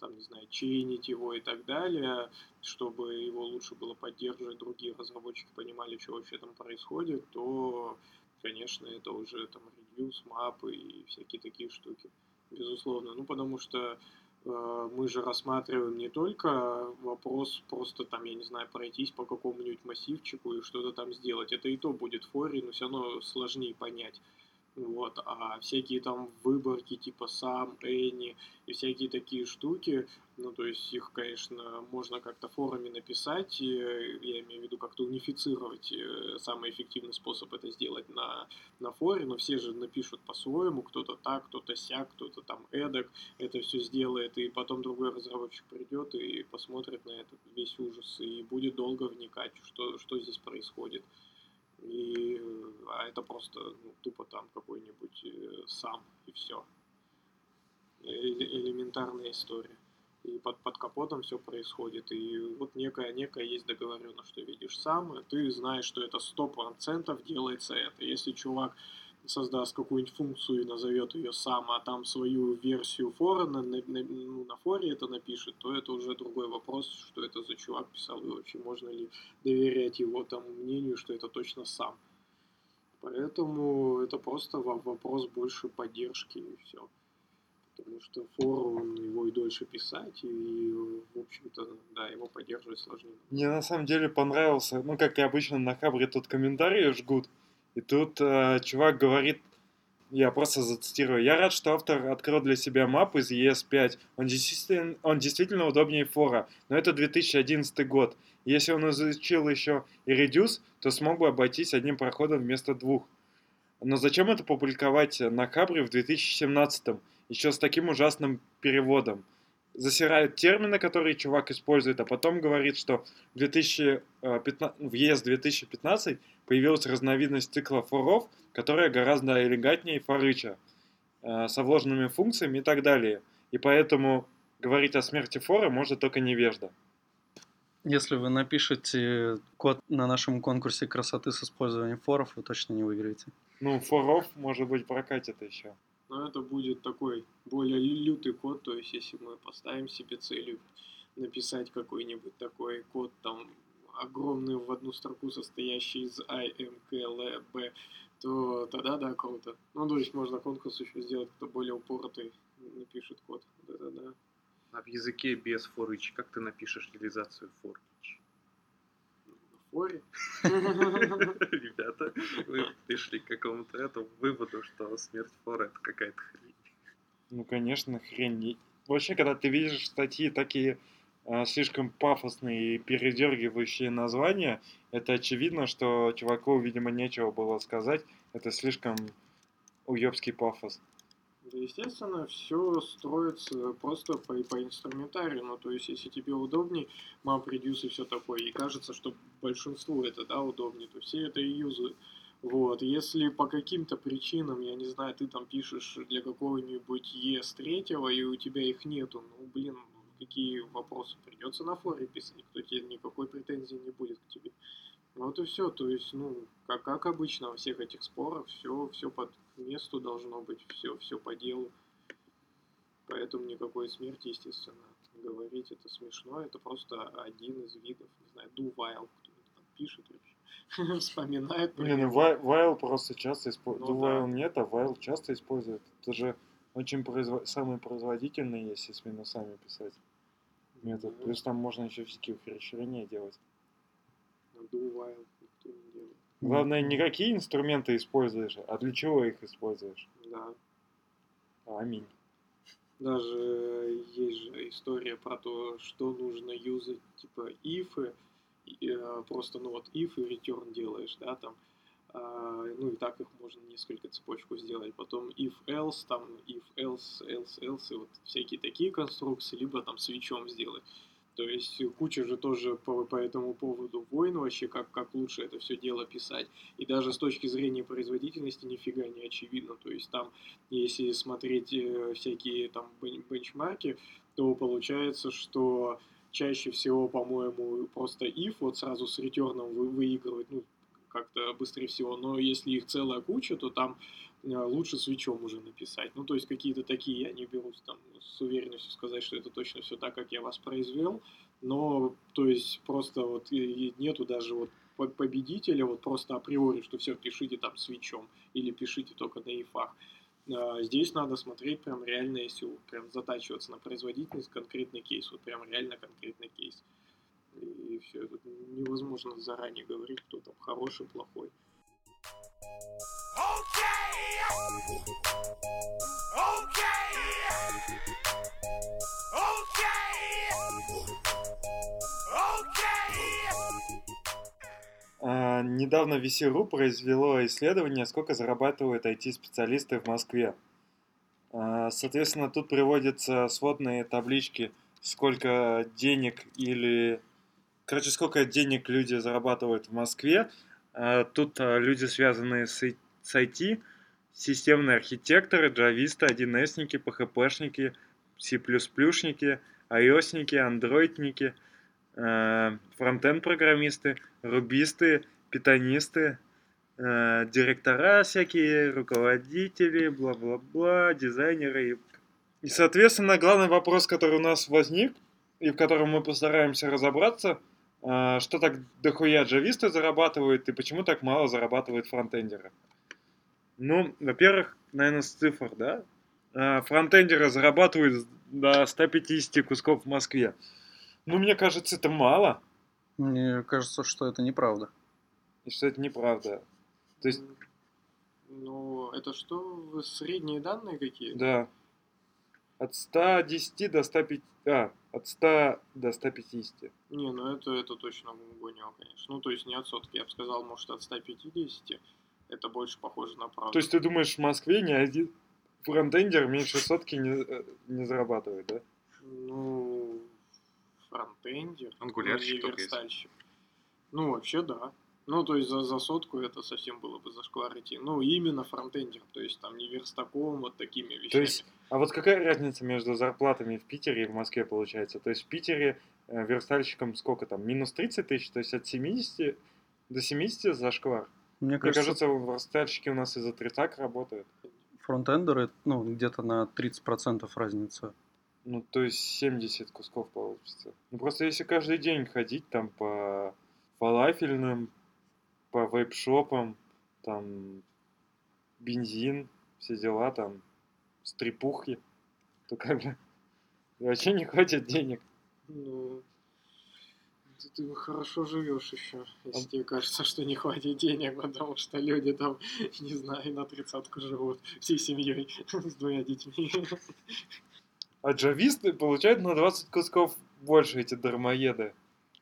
C: там, не знаю, чейнить его и так далее, чтобы его лучше было поддерживать, другие разработчики понимали, что вообще там происходит, то, конечно, это уже там reduce, мапы и всякие такие штуки, безусловно. Ну, потому что э, мы же рассматриваем не только вопрос просто там, я не знаю, пройтись по какому-нибудь массивчику и что-то там сделать. Это и то будет в форе, но все равно сложнее понять. Вот, а всякие там выборки типа сам, Энни и всякие такие штуки, ну, то есть их, конечно, можно как-то в форуме написать, я имею в виду как-то унифицировать, э, самый эффективный способ это сделать на, на форе, но все же напишут по-своему, кто-то так, кто-то сяк, кто-то там эдак, это все сделает, и потом другой разработчик придет и посмотрит на этот весь ужас, и будет долго вникать, что, что здесь происходит. И, э, а это просто ну, тупо там какой-нибудь э, сам, и все. Элементарная история. И под, под капотом все происходит. И вот некая, некая есть договоренность, что видишь сам, и ты знаешь, что это 100% делается это. Если чувак создаст какую-нибудь функцию и назовет ее сам, а там свою версию фора на, на, на, ну, на форе это напишет, то это уже другой вопрос, что это за чувак писал и вообще можно ли доверять его тому мнению, что это точно сам. Поэтому это просто во- вопрос больше поддержки и все. Потому что фор, он его и дольше писать, и, в общем-то, да, его поддерживать сложнее.
A: Мне на самом деле понравился, ну, как и обычно на Хабре тут комментарии жгут, и тут э, чувак говорит, я просто зацитирую, я рад, что автор открыл для себя мап из ES5, он действительно, он действительно удобнее фора, но это 2011 год, если он изучил еще и Reduce, то смог бы обойтись одним проходом вместо двух. Но зачем это публиковать на Хабре в 2017 еще с таким ужасным переводом? Засирают термины, которые чувак использует, а потом говорит, что в, 2015, в ES 2015 появилась разновидность цикла форов, которая гораздо элегантнее форыча, э, со вложенными функциями и так далее. И поэтому говорить о смерти фора может только невежда.
B: Если вы напишете код на нашем конкурсе красоты с использованием форов, вы точно не выиграете.
A: Ну, форов, может быть, прокатит еще.
C: Но это будет такой более лю- лютый код, то есть если мы поставим себе целью написать какой-нибудь такой код, там, огромный в одну строку, состоящий из I, M, K, L, B, то тогда да, круто. Ну, то есть можно конкурс еще сделать, кто более упоротый напишет код. Да-да-да.
D: А в языке без forEach как ты напишешь реализацию forEach?
C: На форе.
D: Ребята, вы пришли к какому-то этому выводу, что смерть фора это какая-то хрень.
A: Ну, конечно, хрень. Вообще, когда ты видишь статьи такие а, слишком пафосные и передергивающие названия, это очевидно, что чуваку, видимо, нечего было сказать. Это слишком уебский пафос.
C: Естественно, все строится просто по, по инструментарию. Ну, то есть, если тебе удобней, reduce и все такое, и кажется, что большинству это, да, удобнее, то все это и юзают. Вот, если по каким-то причинам, я не знаю, ты там пишешь для какого-нибудь ES третьего, и у тебя их нету, ну, блин, какие вопросы? Придется на форе писать, кто тебе никакой претензии не будет к тебе. Вот и все, то есть, ну, как, как обычно во всех этих спорах, все, все по месту должно быть, все, все по делу. Поэтому никакой смерти, естественно, говорить это смешно, это просто один из видов, не знаю, do while, кто-нибудь там пишет вообще, вспоминает.
A: Блин. Wi- while просто часто используют.
C: Ну
A: while нет, а while часто используют. Это же очень произво- самый производительный, если с минусами писать метод. Плюс там можно еще всякие ухищрения делать.
C: Do while не делает.
A: Главное, не какие инструменты используешь, а для чего их используешь.
C: Да.
A: Аминь.
C: Даже есть же история про то, что нужно юзать, типа, if, и, э, просто, ну вот, if и return делаешь, да, там, а, ну и так их можно несколько цепочку сделать. Потом if else, там if else, else, else, и вот всякие такие конструкции, либо там свечом сделать. То есть куча же тоже по, по этому поводу войн вообще, как, как лучше это все дело писать. И даже с точки зрения производительности нифига не очевидно. То есть там, если смотреть э, всякие там бенчмарки, то получается, что чаще всего, по-моему, просто if вот сразу с ретерном вы, выигрывать, ну, как-то быстрее всего. Но если их целая куча, то там э, лучше свечом уже написать. Ну, то есть какие-то такие, я не берусь там с уверенностью сказать, что это точно все так, как я воспроизвел. Но, то есть, просто вот нету даже вот победителя, вот просто априори, что все, пишите там свечом или пишите только на ифах. А, здесь надо смотреть прям реально, если прям затачиваться на производительность, конкретный кейс, вот прям реально конкретный кейс. И все, это невозможно заранее говорить, кто там хороший, плохой.
A: А, недавно VC.ru произвело исследование, сколько зарабатывают IT-специалисты в Москве. А, соответственно, тут приводятся сводные таблички, сколько денег или короче, сколько денег люди зарабатывают в Москве. А, тут а, люди, связанные с, IT, системные архитекторы, джависты, 1С-ники, PHP-шники, C++-шники, iOS-ники, андроидники, а, фронтенд-программисты, рубисты, питонисты, директора всякие, руководители, бла-бла-бла, дизайнеры. И, соответственно, главный вопрос, который у нас возник, и в котором мы постараемся разобраться – что так дохуя джависты зарабатывают и почему так мало зарабатывают фронтендеры? Ну, во-первых, наверное, с цифр, да? А, фронтендеры зарабатывают до 150 кусков в Москве. Ну, мне кажется, это мало.
B: Мне кажется, что это неправда.
A: И что это неправда. То есть...
C: Ну, это что, средние данные какие?
A: Да. От 110 до 105... А, от 100 до 150.
C: Не, ну это, это точно гонял, конечно. Ну, то есть не от сотки, я бы сказал, может, от 150. Это больше похоже на правду.
A: То есть ты думаешь, в Москве ни один фронтендер меньше сотки не, э, не зарабатывает, да?
C: Ну, фронтендер.
D: Ангулярщик
C: ну, Ну, вообще, да. Ну, то есть за, за сотку это совсем было бы зашквар идти. Ну, именно фронтендер, то есть там не верстаком, вот такими вещами.
A: То есть, а вот какая разница между зарплатами в Питере и в Москве получается? То есть в Питере э, верстальщикам сколько там, минус 30 тысяч, то есть от 70 до 70 зашквар? Мне кажется, Мне кажется верстальщики у нас из-за тридцак работают.
B: Фронтендеры, ну, где-то на 30% разница.
A: Ну, то есть 70 кусков получится. Ну, просто если каждый день ходить там по фалафельным, по вейп-шопам, там, бензин, все дела, там, стрипухи, то как бы вообще не хватит денег.
C: Ну, ты, ты хорошо живешь еще, если а... тебе кажется, что не хватит денег, потому что люди там, не знаю, на тридцатку живут всей семьей с двумя детьми.
A: А джависты получают на 20 кусков больше эти дармоеды.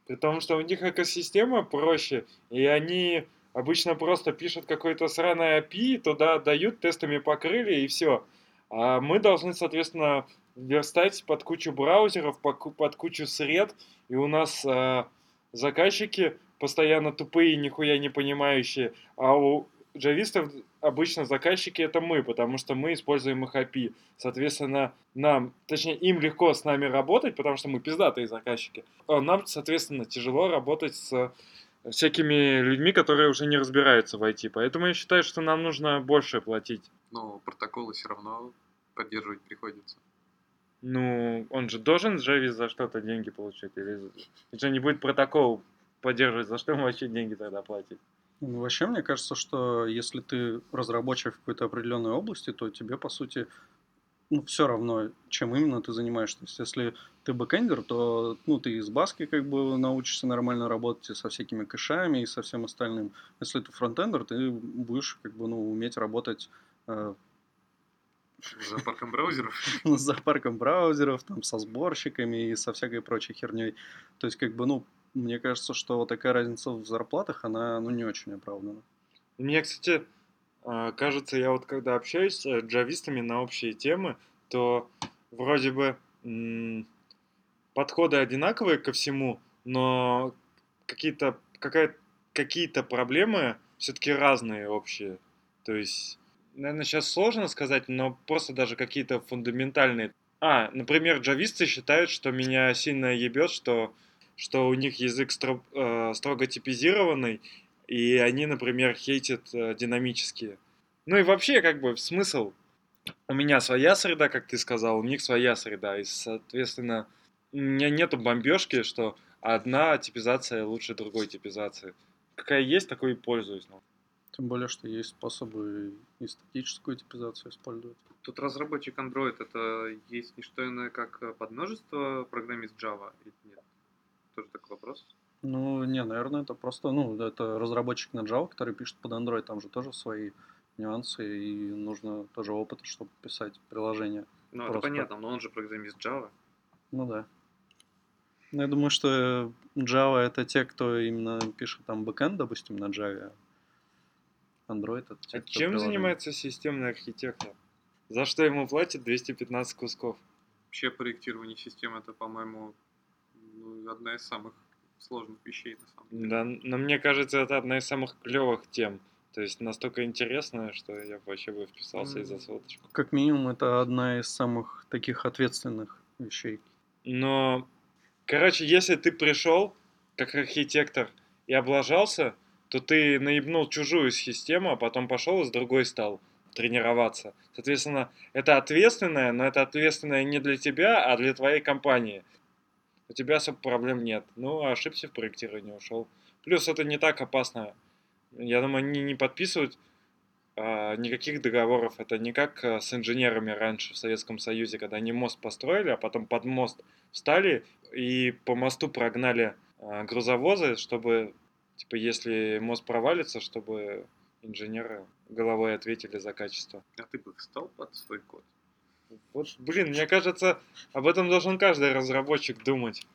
A: При том, что у них экосистема проще, и они обычно просто пишут какой-то сраный API, туда дают, тестами покрыли, и все. А мы должны, соответственно, верстать под кучу браузеров, под кучу сред, и у нас э, заказчики постоянно тупые, нихуя не понимающие, а у джавистов обычно заказчики это мы, потому что мы используем их API. Соответственно, нам, точнее, им легко с нами работать, потому что мы пиздатые заказчики. А нам, соответственно, тяжело работать с всякими людьми, которые уже не разбираются в IT. Поэтому я считаю, что нам нужно больше платить.
D: Но протоколы все равно поддерживать приходится.
A: Ну, он же должен Джави за что-то деньги получать. Или же не будет протокол поддерживать, за что ему вообще деньги тогда платить?
B: Ну, вообще, мне кажется, что если ты разработчик в какой-то определенной области, то тебе, по сути, ну, все равно, чем именно ты занимаешься. То есть, если ты бэкэндер, то ну, ты из-за бэка как бы научишься нормально работать и со всякими кэшами и со всем остальным. Если ты фронтендер, ты будешь как бы ну, уметь работать э,
D: за парком браузеров?
B: За парком браузеров, там, со сборщиками и со всякой прочей херней. То есть, как бы, ну, мне кажется, что вот такая разница в зарплатах, она, ну, не очень оправдана.
A: Мне, кстати, а, кажется, я вот когда общаюсь с джавистами на общие темы, то вроде бы подходы одинаковые ко всему, но какие-то какая какие-то проблемы все-таки разные общие. То есть, наверное, сейчас сложно сказать, но просто даже какие-то фундаментальные. А, например, джависты считают, что меня сильно ебет, что, что у них язык стро, э, строго типизированный, и они, например, хейтят э, динамические. Ну и вообще, как бы, смысл. У меня своя среда, как ты сказал, у них своя среда. И, соответственно, у меня нету бомбежки, что одна типизация лучше другой типизации. Какая есть, такой и пользуюсь. Ну.
B: Тем более, что есть способы и статическую типизацию использовать.
D: Тут разработчик Android это есть не что иное, как э, подмножество программист Java или нет? Тоже такой вопрос.
B: Ну, не, наверное, это просто, ну, это разработчик на Java, который пишет под Android, там же тоже свои нюансы, и нужно тоже опыт, чтобы писать приложение.
D: Ну, это понятно, но он же программист Java.
B: Ну да. Ну, я думаю, что Java это те, кто именно пишет там бэкэнд, допустим, на Java. Android это те,
A: а чем приложение. занимается системный архитектор? За что ему платят 215 кусков?
D: Вообще проектирование системы это, по-моему, одна из самых сложных вещей на самом деле.
A: Да, но мне кажется, это одна из самых клевых тем. То есть настолько интересная, что я вообще бы вписался mm. из-за соточку.
B: Как минимум, это одна из самых таких ответственных вещей.
A: Но, короче, если ты пришел как архитектор и облажался, то ты наебнул чужую систему, а потом пошел и с другой стал тренироваться. Соответственно, это ответственное, но это ответственное не для тебя, а для твоей компании. У тебя проблем нет. Ну, ошибся в проектировании, ушел. Плюс это не так опасно я думаю, они не подписывают а, никаких договоров. Это не как а, с инженерами раньше в Советском Союзе, когда они мост построили, а потом под мост встали и по мосту прогнали а, грузовозы, чтобы, типа, если мост провалится, чтобы инженеры головой ответили за качество.
D: А ты бы встал под свой код?
A: Вот, блин, мне кажется, об этом должен каждый разработчик думать.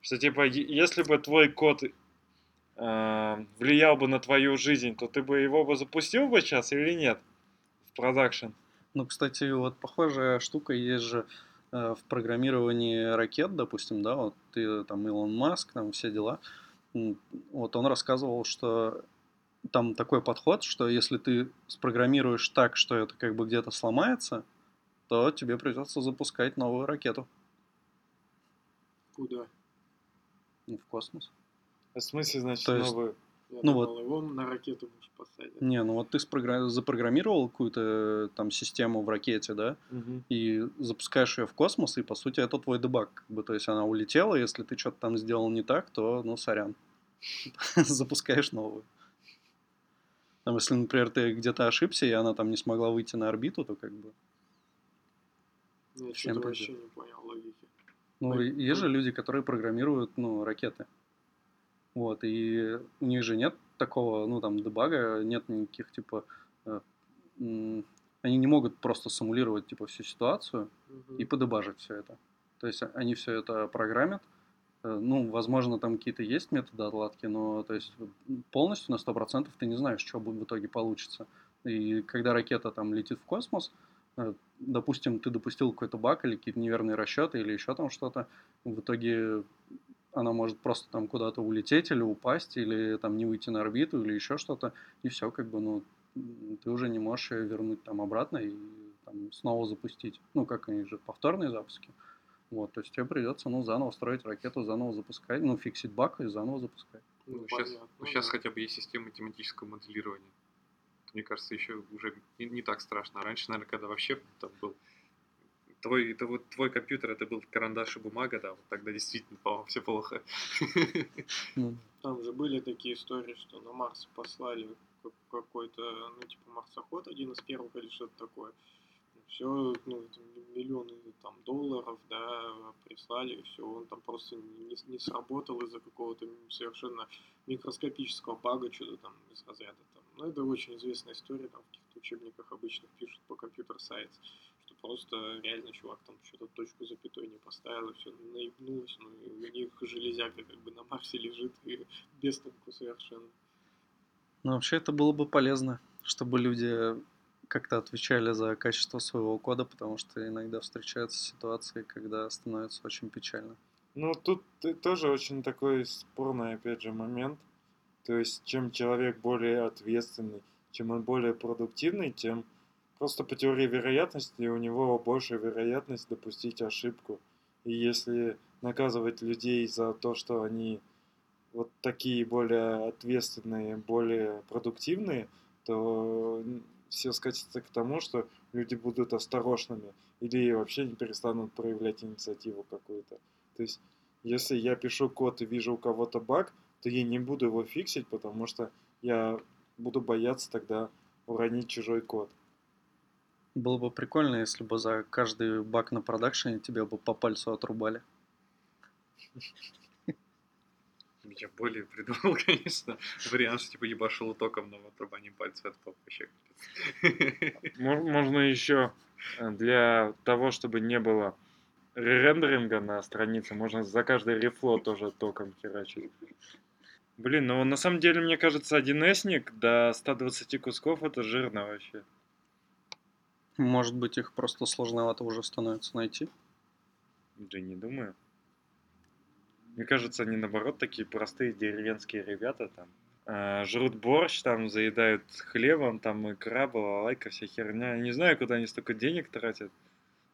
A: Что, типа, если бы твой код э, влиял бы на твою жизнь, то ты бы его бы запустил бы сейчас или нет в продакшн?
B: Ну, кстати, вот похожая штука есть же э, в программировании ракет, допустим, да, вот ты там Илон Маск, там все дела. Вот он рассказывал, что там такой подход, что если ты спрограммируешь так, что это как бы где-то сломается, то тебе придется запускать новую ракету.
C: Куда?
B: В космос.
A: В смысле, значит, То есть, новую?
C: Я ну думал, вот. его на ракету посадить.
B: Не, ну вот ты спрогра... запрограммировал какую-то там систему в ракете, да,
A: угу.
B: и запускаешь ее в космос, и по сути это твой дебаг. Как бы, то есть она улетела, если ты что-то там сделал не так, то, ну, сорян. Запускаешь новую. Там, если, например, ты где-то ошибся, и она там не смогла выйти на орбиту, то как бы...
C: Я что-то вообще не понял логики.
B: Ну, есть же люди, которые программируют, ну, ракеты. Вот, и у них же нет такого, ну, там, дебага, нет никаких, типа, э, они не могут просто симулировать, типа, всю ситуацию mm-hmm. и подебажить все это. То есть они все это программят, э, ну, возможно, там какие-то есть методы отладки, но, то есть, полностью на 100% ты не знаешь, что в итоге получится. И когда ракета там летит в космос, допустим, ты допустил какой-то баг или какие-то неверные расчеты или еще там что-то, в итоге она может просто там куда-то улететь или упасть, или там не выйти на орбиту, или еще что-то, и все, как бы, ну, ты уже не можешь ее вернуть там обратно и там, снова запустить. Ну, как они же, повторные запуски. Вот, то есть тебе придется, ну, заново строить ракету, заново запускать, ну, фиксить баг и заново запускать.
D: Ну, ну сейчас, ну, сейчас хотя бы есть система математического моделирования. Мне кажется, еще уже не, не так страшно. А раньше, наверное, когда вообще там был твой, это вот твой компьютер, это был карандаш и бумага, да, вот тогда действительно, по-моему, все плохо.
C: Ну, там же были такие истории, что на Марс послали какой-то, ну, типа, марсоход один из первых или что-то такое. Все, ну, миллионы там долларов, да, прислали, и все, он там просто не, не сработал из-за какого-то совершенно микроскопического бага, что-то там из разряда там. Ну, это очень известная история, там в каких-то учебниках обычных пишут по компьютер-сайенс просто реально чувак там что-то точку запятой не поставил, и все наебнулось, ну и у них железяка как бы на Марсе лежит и без толку совершенно.
B: Но вообще это было бы полезно, чтобы люди как-то отвечали за качество своего кода, потому что иногда встречаются ситуации, когда становится очень печально.
A: Ну, тут ты- тоже очень такой спорный, опять же, момент. То есть, чем человек более ответственный, чем он более продуктивный, тем просто по теории вероятности у него больше вероятность допустить ошибку. И если наказывать людей за то, что они вот такие более ответственные, более продуктивные, то все скатится к тому, что люди будут осторожными или вообще не перестанут проявлять инициативу какую-то. То есть, если я пишу код и вижу у кого-то баг, то я не буду его фиксить, потому что я буду бояться тогда уронить чужой код.
B: Было бы прикольно, если бы за каждый баг на продакшене тебе бы по пальцу отрубали.
D: Я более придумал, конечно, вариант, что типа ебашил током на отрубании пальца, это было вообще
A: Можно еще э, для того, чтобы не было рендеринга на странице, можно за каждый рефло тоже током херачить. Блин, ну на самом деле, мне кажется, 1С до 120 кусков это жирно вообще.
B: Может быть, их просто сложновато уже становится найти.
A: Да не думаю. Мне кажется, они наоборот такие простые деревенские ребята там. а, жрут борщ, там заедают хлебом, там икра, балалайка, вся херня. Я не знаю, куда они столько денег тратят.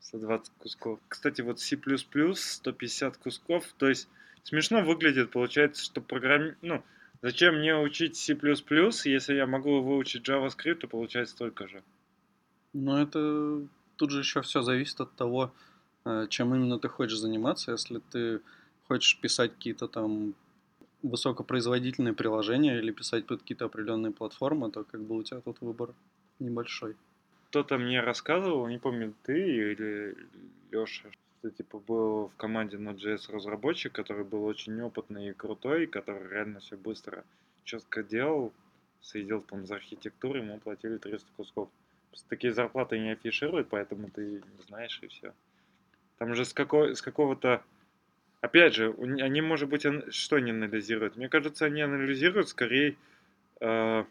A: 120 кусков. Кстати, вот C++ 150 кусков. То есть смешно выглядит, получается, что программ... Ну, зачем мне учить C++, если я могу выучить JavaScript, то получается столько же.
B: Но это тут же еще все зависит от того, э, чем именно ты хочешь заниматься. Если ты хочешь писать какие-то там высокопроизводительные приложения или писать под какие-то определенные платформы, то как бы у тебя тут выбор небольшой.
A: кто-то мне рассказывал, не помню, ты или Леша, типа был в команде Node.js разработчик, который был очень опытный и крутой, который реально все быстро, четко делал, следил там за архитектурой, ему платили 300 кусков. Просто такие зарплаты не афишируют, поэтому ты не знаешь и все. Там же с, какой, с какого-то... Опять же, не- они, может быть, что они анализируют? Мне кажется, они анализируют скорее э,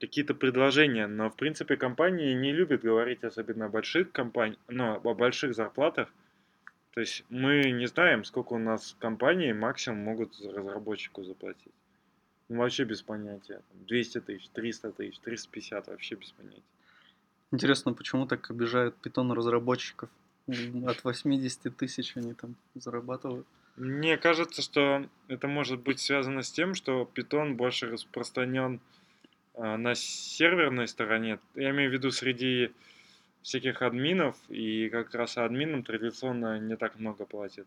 A: какие-то предложения, но в принципе компании не любят говорить особенно о больших компаниях, ну, о больших зарплатах. То есть мы не знаем, сколько у нас компании максимум могут разработчику заплатить. Ну, вообще без понятия. Там 200 тысяч, 300 тысяч, 350 вообще без понятия.
B: Интересно, почему так обижают питон разработчиков? От 80 тысяч они там зарабатывают.
A: Мне кажется, что это может быть связано с тем, что Python больше распространен а, на серверной стороне. Я имею в виду среди всяких админов, и как раз админам традиционно не так много платят.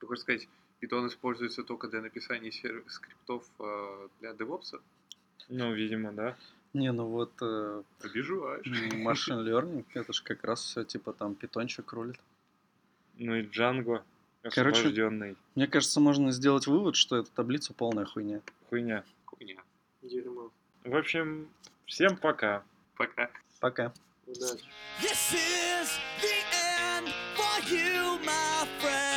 D: Ты хочешь сказать, Python используется только для написания скриптов э, для DevOps?
A: Ну, видимо, да.
B: Не, ну вот э,
D: Обижаешь.
B: м, machine learning, это же как раз все типа там питончик рулит.
A: Ну и Django
B: Короче,
A: освобожденный.
B: Мне кажется, можно сделать вывод, что эта таблица полная хуйня.
A: Хуйня.
D: Хуйня.
C: Дерьмо.
A: В общем, всем пока.
D: Пока.
B: Пока.
E: This is the end for you, my friend.